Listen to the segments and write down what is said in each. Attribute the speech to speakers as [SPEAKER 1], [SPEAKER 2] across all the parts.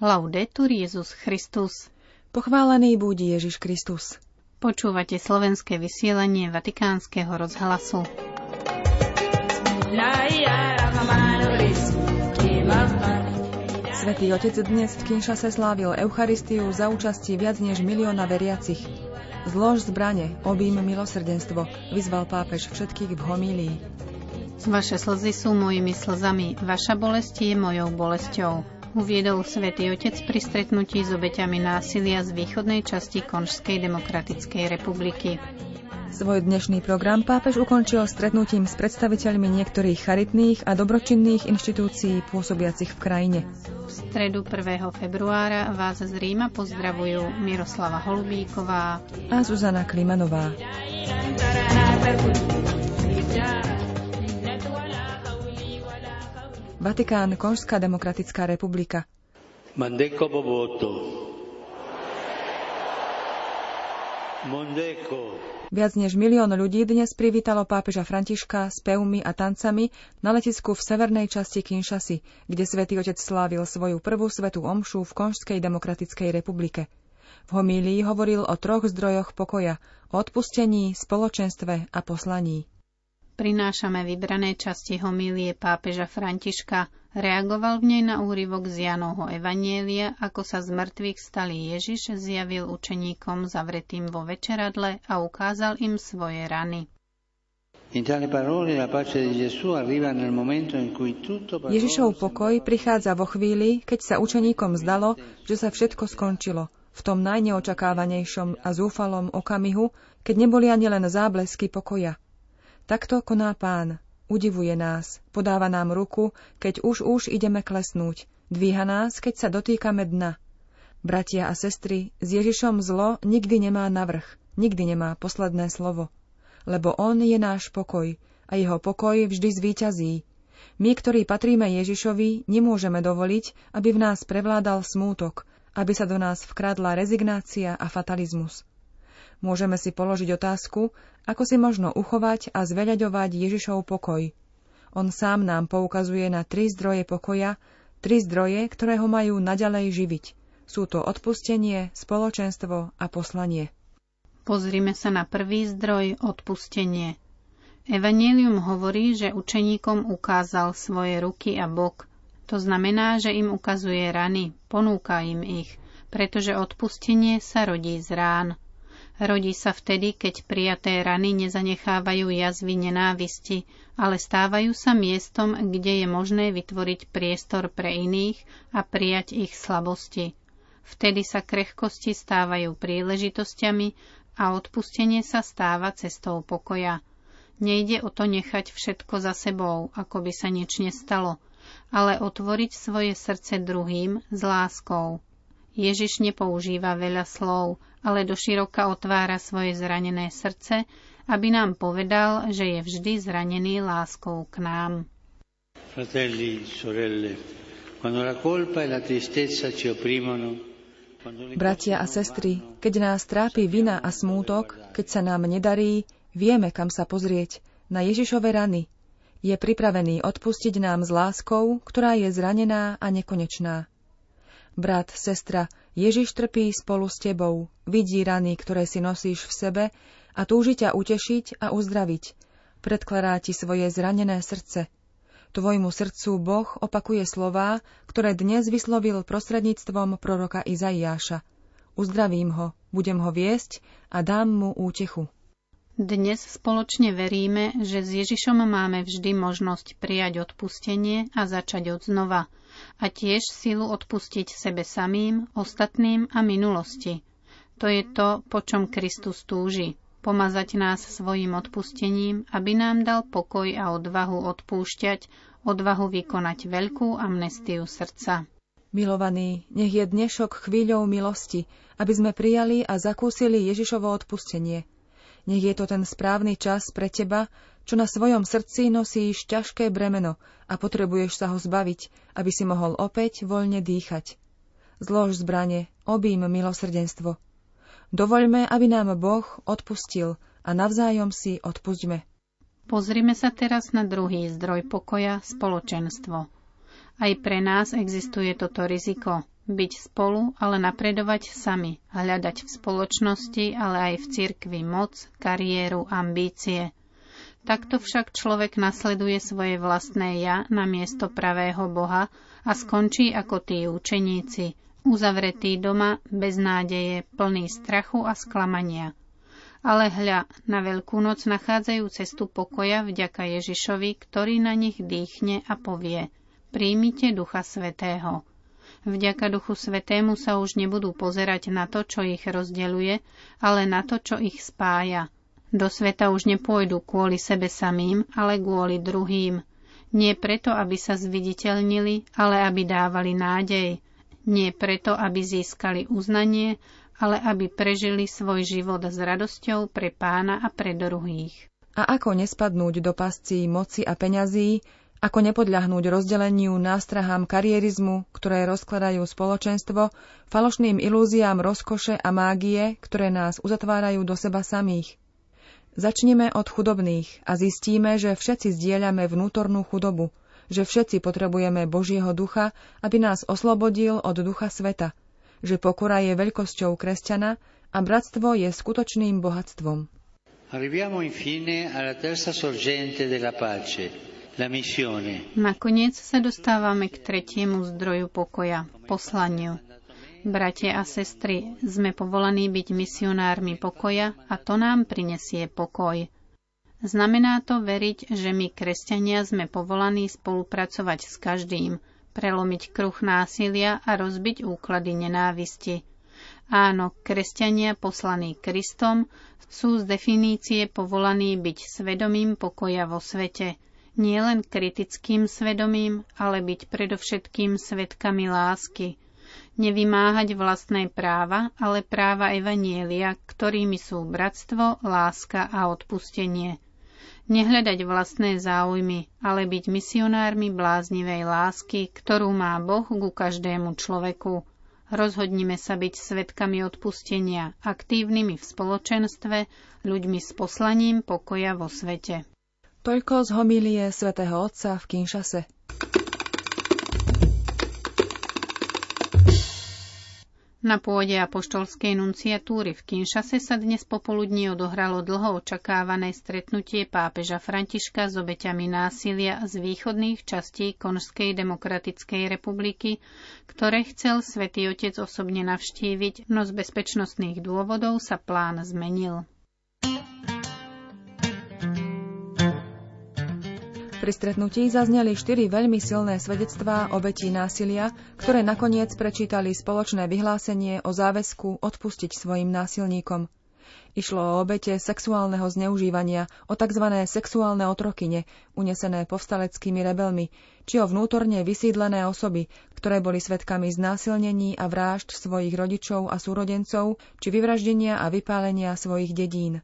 [SPEAKER 1] Laudetur Jezus Christus.
[SPEAKER 2] Pochválený buď Ježiš Kristus.
[SPEAKER 1] Počúvate slovenské vysielanie Vatikánskeho rozhlasu.
[SPEAKER 2] Svetý Otec dnes v Kinšase slávil Eucharistiu za účasti viac než milióna veriacich. Zlož zbrane, obím milosrdenstvo, vyzval pápež všetkých v homílii.
[SPEAKER 1] Vaše slzy sú mojimi slzami, vaša bolesť je mojou bolesťou uviedol svätý Otec pri stretnutí s obeťami násilia z východnej časti Konžskej demokratickej republiky.
[SPEAKER 2] Svoj dnešný program pápež ukončil stretnutím s predstaviteľmi niektorých charitných a dobročinných inštitúcií pôsobiacich v krajine.
[SPEAKER 1] V stredu 1. februára vás z Ríma pozdravujú Miroslava Holubíková
[SPEAKER 2] a Zuzana Klimanová. Vatikán, Konžská demokratická republika. Mondeko. Viac než milión ľudí dnes privítalo pápeža Františka s pevmi a tancami na letisku v severnej časti Kinshasy, kde svätý Otec slávil svoju prvú svetú omšu v Konžskej demokratickej republike. V homílii hovoril o troch zdrojoch pokoja, o odpustení, spoločenstve a poslaní
[SPEAKER 1] prinášame vybrané časti homílie pápeža Františka. Reagoval v nej na úryvok z Janovho Evanielia, ako sa z mŕtvych stali Ježiš, zjavil učeníkom zavretým vo večeradle a ukázal im svoje rany.
[SPEAKER 2] Ježišov pokoj prichádza vo chvíli, keď sa učeníkom zdalo, že sa všetko skončilo. V tom najneočakávanejšom a zúfalom okamihu, keď neboli ani len záblesky pokoja. Takto koná pán. Udivuje nás, podáva nám ruku, keď už už ideme klesnúť, dvíha nás, keď sa dotýkame dna. Bratia a sestry, s Ježišom zlo nikdy nemá navrh, nikdy nemá posledné slovo. Lebo On je náš pokoj a jeho pokoj vždy zvíťazí. My, ktorí patríme Ježišovi, nemôžeme dovoliť, aby v nás prevládal smútok, aby sa do nás vkradla rezignácia a fatalizmus. Môžeme si položiť otázku, ako si možno uchovať a zveľaďovať Ježišov pokoj. On sám nám poukazuje na tri zdroje pokoja, tri zdroje, ktoré ho majú naďalej živiť. Sú to odpustenie, spoločenstvo a poslanie.
[SPEAKER 1] Pozrime sa na prvý zdroj, odpustenie. Evangelium hovorí, že učeníkom ukázal svoje ruky a bok. To znamená, že im ukazuje rany, ponúka im ich, pretože odpustenie sa rodí z rán. Rodí sa vtedy, keď prijaté rany nezanechávajú jazvy nenávisti, ale stávajú sa miestom, kde je možné vytvoriť priestor pre iných a prijať ich slabosti. Vtedy sa krehkosti stávajú príležitosťami a odpustenie sa stáva cestou pokoja. Nejde o to nechať všetko za sebou, ako by sa nič nestalo, ale otvoriť svoje srdce druhým s láskou. Ježiš nepoužíva veľa slov, ale doširoka otvára svoje zranené srdce, aby nám povedal, že je vždy zranený láskou k nám. Fratelli, sorelle, quando la colpa e la tristezza ci opprimono,
[SPEAKER 2] Bratia a sestry, keď nás trápi vina a smútok, keď sa nám nedarí, vieme, kam sa pozrieť, na Ježišove rany. Je pripravený odpustiť nám s láskou, ktorá je zranená a nekonečná. Brat, sestra, Ježiš trpí spolu s tebou, vidí rany, ktoré si nosíš v sebe a túži ťa utešiť a uzdraviť. Predkladá ti svoje zranené srdce. Tvojmu srdcu Boh opakuje slová, ktoré dnes vyslovil prostredníctvom proroka Izaiáša. Uzdravím ho, budem ho viesť a dám mu útechu.
[SPEAKER 1] Dnes spoločne veríme, že s Ježišom máme vždy možnosť prijať odpustenie a začať od znova – a tiež silu odpustiť sebe samým, ostatným a minulosti. To je to, po čom Kristus túži. Pomazať nás svojim odpustením, aby nám dal pokoj a odvahu odpúšťať, odvahu vykonať veľkú amnestiu srdca.
[SPEAKER 2] Milovaný, nech je dnešok chvíľou milosti, aby sme prijali a zakúsili Ježišovo odpustenie. Nech je to ten správny čas pre teba, čo na svojom srdci nosíš ťažké bremeno a potrebuješ sa ho zbaviť, aby si mohol opäť voľne dýchať. Zlož zbranie, obím milosrdenstvo. Dovoľme, aby nám Boh odpustil a navzájom si odpustme.
[SPEAKER 1] Pozrime sa teraz na druhý zdroj pokoja, spoločenstvo. Aj pre nás existuje toto riziko. Byť spolu, ale napredovať sami. Hľadať v spoločnosti, ale aj v cirkvi moc, kariéru, ambície. Takto však človek nasleduje svoje vlastné ja na miesto pravého Boha a skončí ako tí učeníci, uzavretý doma, bez nádeje, plný strachu a sklamania. Ale hľa, na Veľkú noc nachádzajú cestu pokoja vďaka Ježišovi, ktorý na nich dýchne a povie Príjmite Ducha Svetého. Vďaka Duchu Svetému sa už nebudú pozerať na to, čo ich rozdeluje, ale na to, čo ich spája – do sveta už nepôjdu kvôli sebe samým, ale kvôli druhým. Nie preto, aby sa zviditeľnili, ale aby dávali nádej. Nie preto, aby získali uznanie, ale aby prežili svoj život s radosťou pre pána a pre druhých.
[SPEAKER 2] A ako nespadnúť do pascí moci a peňazí, ako nepodľahnúť rozdeleniu, nástrahám karierizmu, ktoré rozkladajú spoločenstvo, falošným ilúziám rozkoše a mágie, ktoré nás uzatvárajú do seba samých. Začneme od chudobných a zistíme, že všetci zdieľame vnútornú chudobu, že všetci potrebujeme Božieho ducha, aby nás oslobodil od ducha sveta, že pokora je veľkosťou kresťana a bratstvo je skutočným bohatstvom.
[SPEAKER 1] Nakoniec sa dostávame k tretiemu zdroju pokoja, poslaniu. Bratia a sestry, sme povolaní byť misionármi pokoja a to nám prinesie pokoj. Znamená to veriť, že my, kresťania, sme povolaní spolupracovať s každým, prelomiť kruh násilia a rozbiť úklady nenávisti. Áno, kresťania poslaní Kristom sú z definície povolaní byť svedomím pokoja vo svete. Nie len kritickým svedomím, ale byť predovšetkým svetkami lásky – nevymáhať vlastné práva, ale práva Evanielia, ktorými sú bratstvo, láska a odpustenie. Nehľadať vlastné záujmy, ale byť misionármi bláznivej lásky, ktorú má Boh ku každému človeku. Rozhodnime sa byť svetkami odpustenia, aktívnymi v spoločenstve, ľuďmi s poslaním pokoja vo svete.
[SPEAKER 2] Toľko z homílie svätého Otca v Kinšase.
[SPEAKER 1] Na pôde apoštolskej nunciatúry v Kinšase sa dnes popoludní odohralo dlho očakávané stretnutie pápeža Františka s obeťami násilia z východných častí Konžskej demokratickej republiky, ktoré chcel svätý Otec osobne navštíviť, no z bezpečnostných dôvodov sa plán zmenil.
[SPEAKER 2] Pri stretnutí zazneli štyri veľmi silné svedectvá obetí násilia, ktoré nakoniec prečítali spoločné vyhlásenie o záväzku odpustiť svojim násilníkom. Išlo o obete sexuálneho zneužívania, o tzv. sexuálne otrokyne, unesené povstaleckými rebelmi, či o vnútorne vysídlené osoby, ktoré boli svetkami znásilnení a vražd svojich rodičov a súrodencov, či vyvraždenia a vypálenia svojich dedín.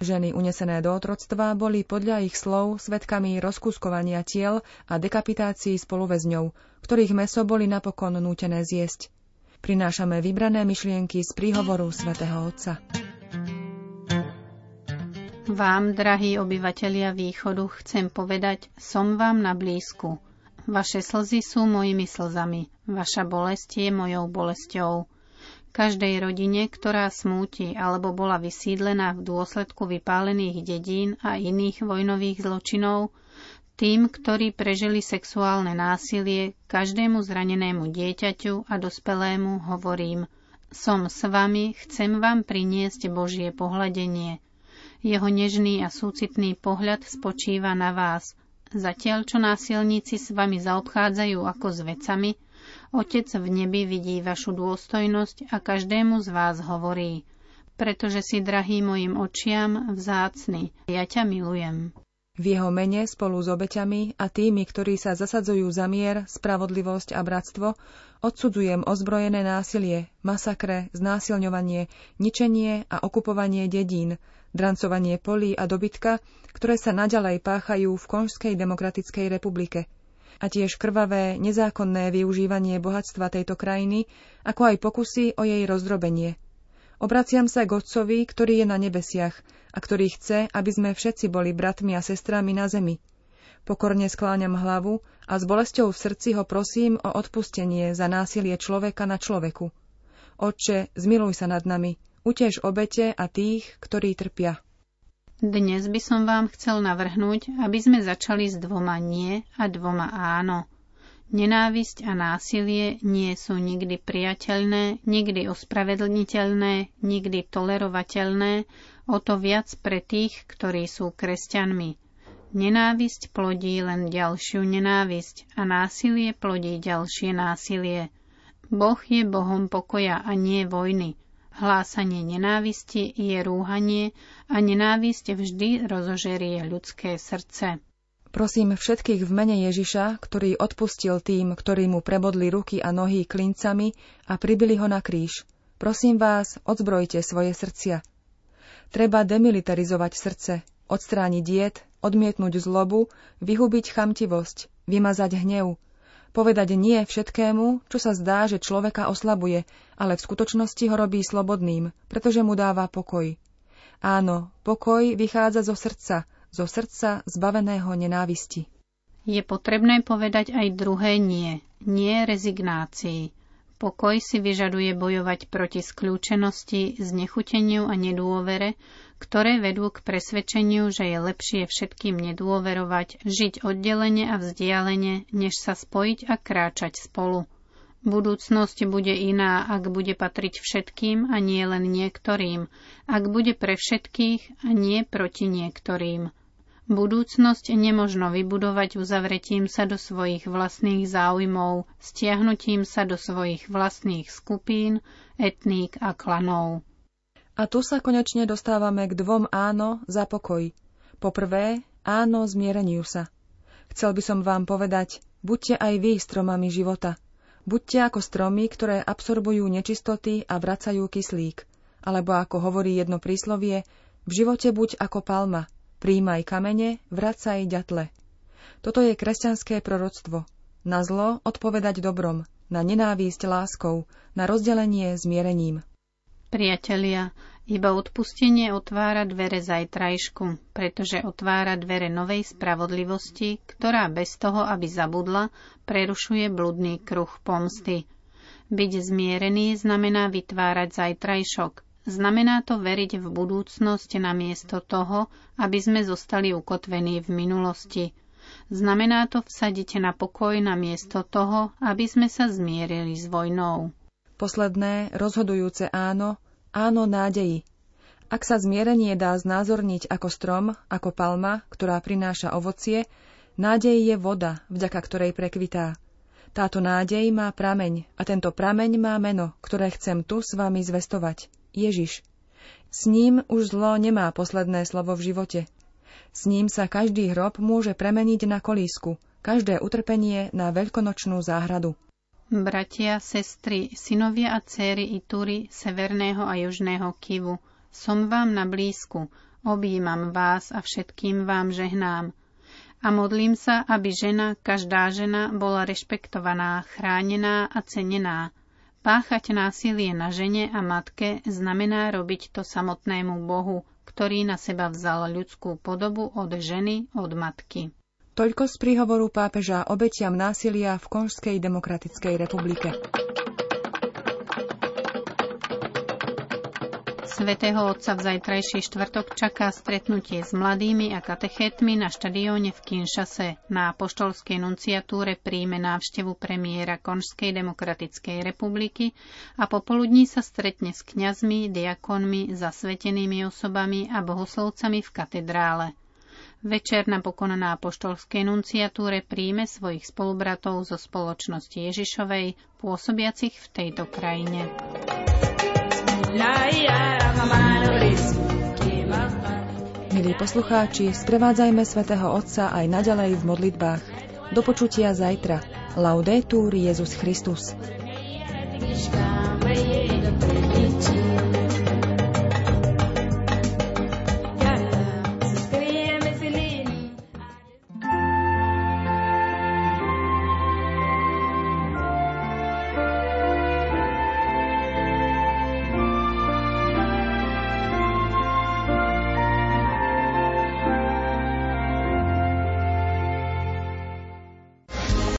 [SPEAKER 2] Ženy unesené do otroctva boli podľa ich slov svetkami rozkuskovania tiel a dekapitácií spoluväzňov, ktorých meso boli napokon nútené zjesť. Prinášame vybrané myšlienky z príhovoru svätého Otca.
[SPEAKER 1] Vám, drahí obyvatelia východu, chcem povedať, som vám na blízku. Vaše slzy sú mojimi slzami, vaša bolesť je mojou bolesťou. Každej rodine, ktorá smúti alebo bola vysídlená v dôsledku vypálených dedín a iných vojnových zločinov, tým, ktorí prežili sexuálne násilie, každému zranenému dieťaťu a dospelému hovorím Som s vami, chcem vám priniesť Božie pohľadenie. Jeho nežný a súcitný pohľad spočíva na vás. Zatiaľ, čo násilníci s vami zaobchádzajú ako s vecami, Otec v nebi vidí vašu dôstojnosť a každému z vás hovorí, pretože si, drahý mojim očiam, vzácny, ja ťa milujem.
[SPEAKER 2] V jeho mene spolu s obeťami a tými, ktorí sa zasadzujú za mier, spravodlivosť a bratstvo, odsudzujem ozbrojené násilie, masakre, znásilňovanie, ničenie a okupovanie dedín, drancovanie polí a dobytka, ktoré sa naďalej páchajú v Konžskej demokratickej republike – a tiež krvavé, nezákonné využívanie bohatstva tejto krajiny, ako aj pokusy o jej rozdrobenie. Obraciam sa k Otcovi, ktorý je na nebesiach a ktorý chce, aby sme všetci boli bratmi a sestrami na zemi. Pokorne skláňam hlavu a s bolesťou v srdci ho prosím o odpustenie za násilie človeka na človeku. Otče, zmiluj sa nad nami, utež obete a tých, ktorí trpia.
[SPEAKER 1] Dnes by som vám chcel navrhnúť, aby sme začali s dvoma nie a dvoma áno. Nenávisť a násilie nie sú nikdy priateľné, nikdy ospravedlniteľné, nikdy tolerovateľné, o to viac pre tých, ktorí sú kresťanmi. Nenávisť plodí len ďalšiu nenávisť a násilie plodí ďalšie násilie. Boh je Bohom pokoja a nie vojny. Hlásanie nenávisti je rúhanie a nenávisť vždy rozožerie ľudské srdce.
[SPEAKER 2] Prosím všetkých v mene Ježiša, ktorý odpustil tým, ktorí mu prebodli ruky a nohy klincami a pribili ho na kríž. Prosím vás, odzbrojte svoje srdcia. Treba demilitarizovať srdce, odstrániť diet, odmietnúť zlobu, vyhubiť chamtivosť, vymazať hnev, povedať nie všetkému, čo sa zdá, že človeka oslabuje, ale v skutočnosti ho robí slobodným, pretože mu dáva pokoj. Áno, pokoj vychádza zo srdca, zo srdca zbaveného nenávisti.
[SPEAKER 1] Je potrebné povedať aj druhé nie, nie rezignácii. Pokoj si vyžaduje bojovať proti skľúčenosti, znechuteniu a nedôvere, ktoré vedú k presvedčeniu, že je lepšie všetkým nedôverovať, žiť oddelene a vzdialene, než sa spojiť a kráčať spolu. Budúcnosť bude iná, ak bude patriť všetkým a nie len niektorým, ak bude pre všetkých a nie proti niektorým. Budúcnosť nemožno vybudovať uzavretím sa do svojich vlastných záujmov, stiahnutím sa do svojich vlastných skupín, etník a klanov.
[SPEAKER 2] A tu sa konečne dostávame k dvom áno za pokoj. Poprvé, áno zmiereniu sa. Chcel by som vám povedať, buďte aj vy stromami života. Buďte ako stromy, ktoré absorbujú nečistoty a vracajú kyslík. Alebo ako hovorí jedno príslovie, v živote buď ako palma, Príjmaj kamene, vracaj ďatle. Toto je kresťanské proroctvo. Na zlo odpovedať dobrom, na nenávisť láskou, na rozdelenie zmierením.
[SPEAKER 1] Priatelia, iba odpustenie otvára dvere zajtrajšku, pretože otvára dvere novej spravodlivosti, ktorá bez toho, aby zabudla, prerušuje bludný kruh pomsty. Byť zmierený znamená vytvárať zajtrajšok, Znamená to veriť v budúcnosť namiesto toho, aby sme zostali ukotvení v minulosti. Znamená to vsadiť na pokoj namiesto toho, aby sme sa zmierili s vojnou.
[SPEAKER 2] Posledné, rozhodujúce áno, áno nádeji. Ak sa zmierenie dá znázorniť ako strom, ako palma, ktorá prináša ovocie, nádej je voda, vďaka ktorej prekvitá. Táto nádej má prameň a tento prameň má meno, ktoré chcem tu s vami zvestovať. Ježiš. S ním už zlo nemá posledné slovo v živote. S ním sa každý hrob môže premeniť na kolísku, každé utrpenie na veľkonočnú záhradu.
[SPEAKER 1] Bratia, sestry, synovia a céry Itúry, severného a južného Kivu, som vám na blízku, objímam vás a všetkým vám žehnám. A modlím sa, aby žena, každá žena, bola rešpektovaná, chránená a cenená, Páchať násilie na žene a matke znamená robiť to samotnému Bohu, ktorý na seba vzal ľudskú podobu od ženy, od matky.
[SPEAKER 2] Toľko z príhovoru pápeža obetiam násilia v Konžskej demokratickej republike.
[SPEAKER 1] Svetého Otca v zajtrajší štvrtok čaká stretnutie s mladými a katechétmi na štadióne v Kinšase. Na apoštolskej nunciatúre príjme návštevu premiéra Konžskej demokratickej republiky a popoludní sa stretne s kňazmi, diakonmi, zasvetenými osobami a bohoslovcami v katedrále. Večer napokon na apoštolskej nunciatúre príjme svojich spolubratov zo spoločnosti Ježišovej, pôsobiacich v tejto krajine.
[SPEAKER 2] Milí poslucháči, sprevádzajme svätého Otca aj naďalej v modlitbách. Do počutia zajtra. Laudetur Jezus Christus.